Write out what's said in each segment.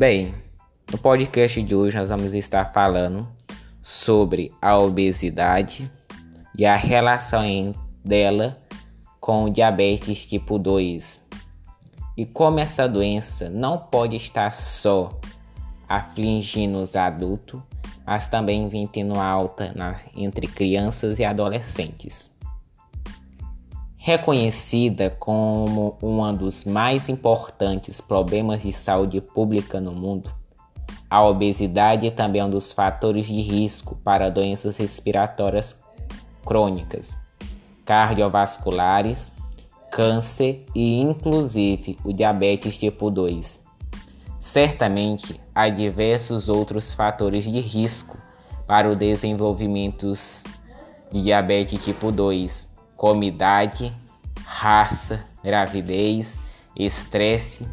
Bem, no podcast de hoje nós vamos estar falando sobre a obesidade e a relação dela com o diabetes tipo 2 e como essa doença não pode estar só afligindo os adultos, mas também vem tendo alta na, entre crianças e adolescentes. Reconhecida como um dos mais importantes problemas de saúde pública no mundo, a obesidade também é um dos fatores de risco para doenças respiratórias crônicas, cardiovasculares, câncer e inclusive o diabetes tipo 2. Certamente há diversos outros fatores de risco para o desenvolvimento de diabetes tipo 2 como idade, raça, gravidez, estresse,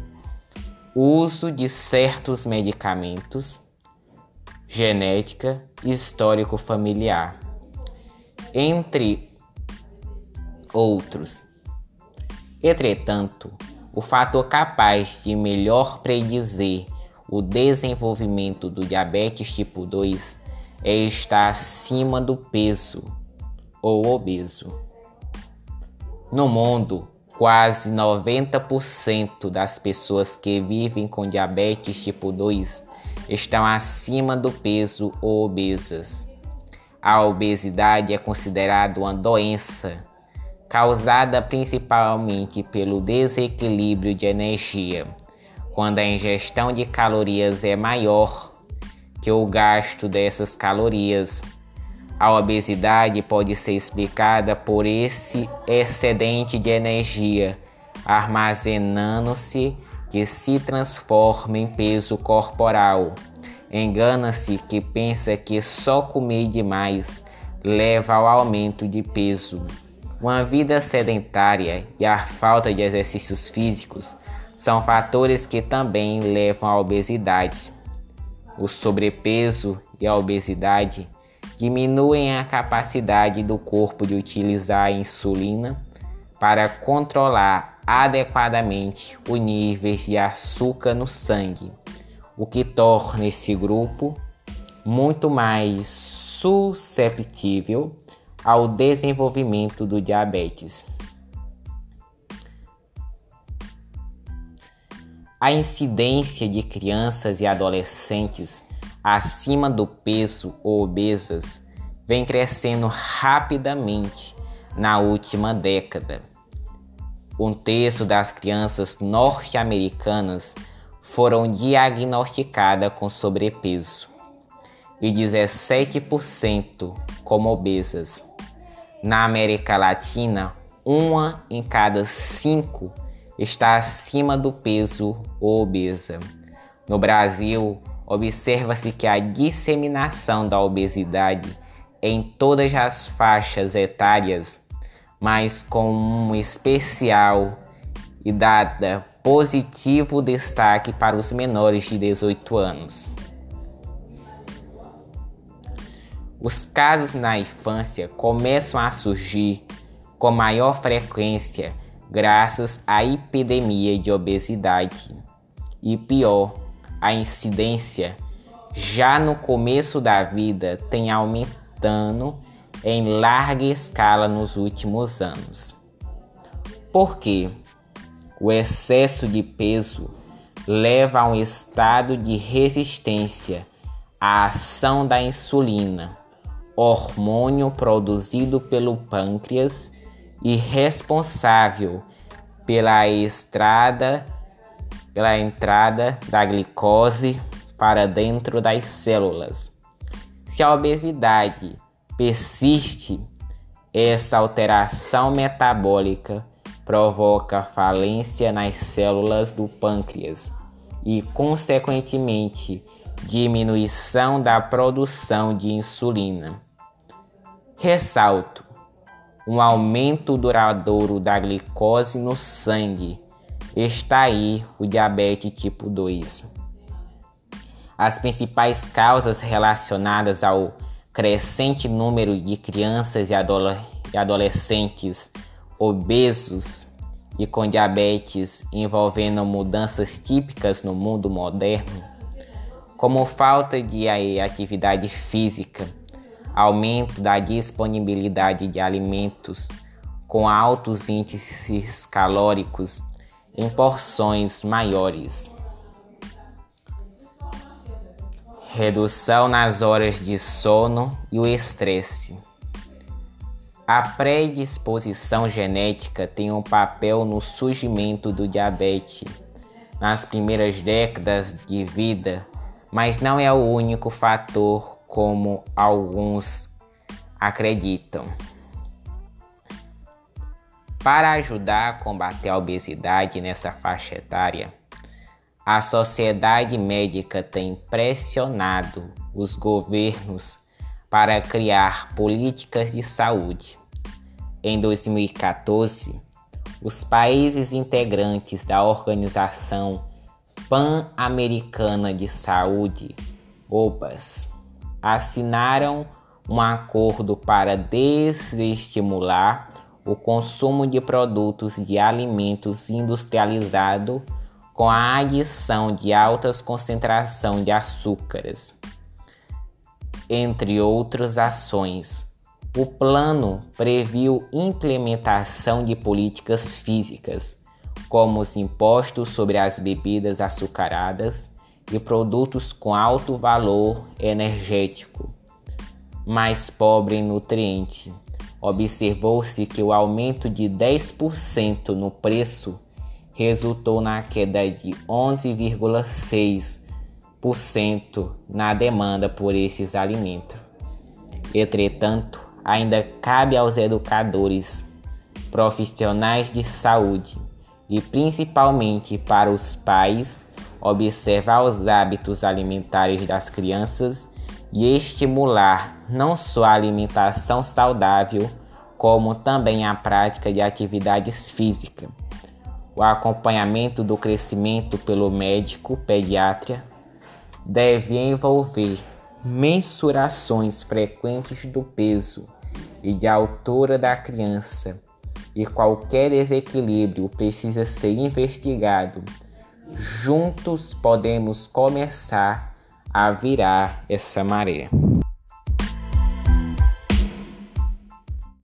uso de certos medicamentos, genética histórico familiar, entre outros. Entretanto, o fator capaz de melhor predizer o desenvolvimento do diabetes tipo 2 é estar acima do peso ou obeso. No mundo, quase 90% das pessoas que vivem com diabetes tipo 2 estão acima do peso ou obesas. A obesidade é considerada uma doença causada principalmente pelo desequilíbrio de energia, quando a ingestão de calorias é maior que o gasto dessas calorias a obesidade pode ser explicada por esse excedente de energia armazenando-se que se transforma em peso corporal. Engana-se que pensa que só comer demais leva ao aumento de peso. Uma vida sedentária e a falta de exercícios físicos são fatores que também levam à obesidade. O sobrepeso e a obesidade diminuem a capacidade do corpo de utilizar a insulina para controlar adequadamente o nível de açúcar no sangue, o que torna esse grupo muito mais susceptível ao desenvolvimento do diabetes. A incidência de crianças e adolescentes acima do peso ou obesas vem crescendo rapidamente na última década. Um terço das crianças norte-americanas foram diagnosticadas com sobrepeso e 17% como obesas. Na América Latina, uma em cada cinco está acima do peso ou obesa. No Brasil, observa-se que a disseminação da obesidade em todas as faixas etárias, mas com um especial e dada positivo destaque para os menores de 18 anos. Os casos na infância começam a surgir com maior frequência graças à epidemia de obesidade e pior, a incidência já no começo da vida tem aumentando em larga escala nos últimos anos. Porque o excesso de peso leva a um estado de resistência à ação da insulina, hormônio produzido pelo pâncreas e responsável pela estrada pela entrada da glicose para dentro das células. Se a obesidade persiste, essa alteração metabólica provoca falência nas células do pâncreas e, consequentemente, diminuição da produção de insulina. Ressalto: um aumento duradouro da glicose no sangue está aí o diabetes tipo 2. As principais causas relacionadas ao crescente número de crianças e, adolescentes obesos e com diabetes envolvendo mudanças típicas no mundo moderno como falta de atividade física, aumento da disponibilidade de alimentos com altos índices calóricos em porções maiores. Redução nas horas de sono e o estresse. A predisposição genética tem um papel no surgimento do diabetes nas primeiras décadas de vida, mas não é o único fator como alguns acreditam. Para ajudar a combater a obesidade nessa faixa etária, a sociedade médica tem pressionado os governos para criar políticas de saúde. Em 2014, os países integrantes da Organização Pan-Americana de Saúde, OPAS, assinaram um acordo para desestimular o consumo de produtos de alimentos industrializados com a adição de altas concentração de açúcares, entre outras ações. O plano previu implementação de políticas físicas, como os impostos sobre as bebidas açucaradas e produtos com alto valor energético, mais pobre em nutriente observou-se que o aumento de 10% no preço resultou na queda de 11,6% na demanda por esses alimentos. Entretanto, ainda cabe aos educadores, profissionais de saúde e principalmente para os pais observar os hábitos alimentares das crianças e estimular não só a alimentação saudável, como também a prática de atividades físicas. O acompanhamento do crescimento pelo médico pediatra deve envolver mensurações frequentes do peso e de altura da criança, e qualquer desequilíbrio precisa ser investigado. Juntos podemos começar a virar essa maré.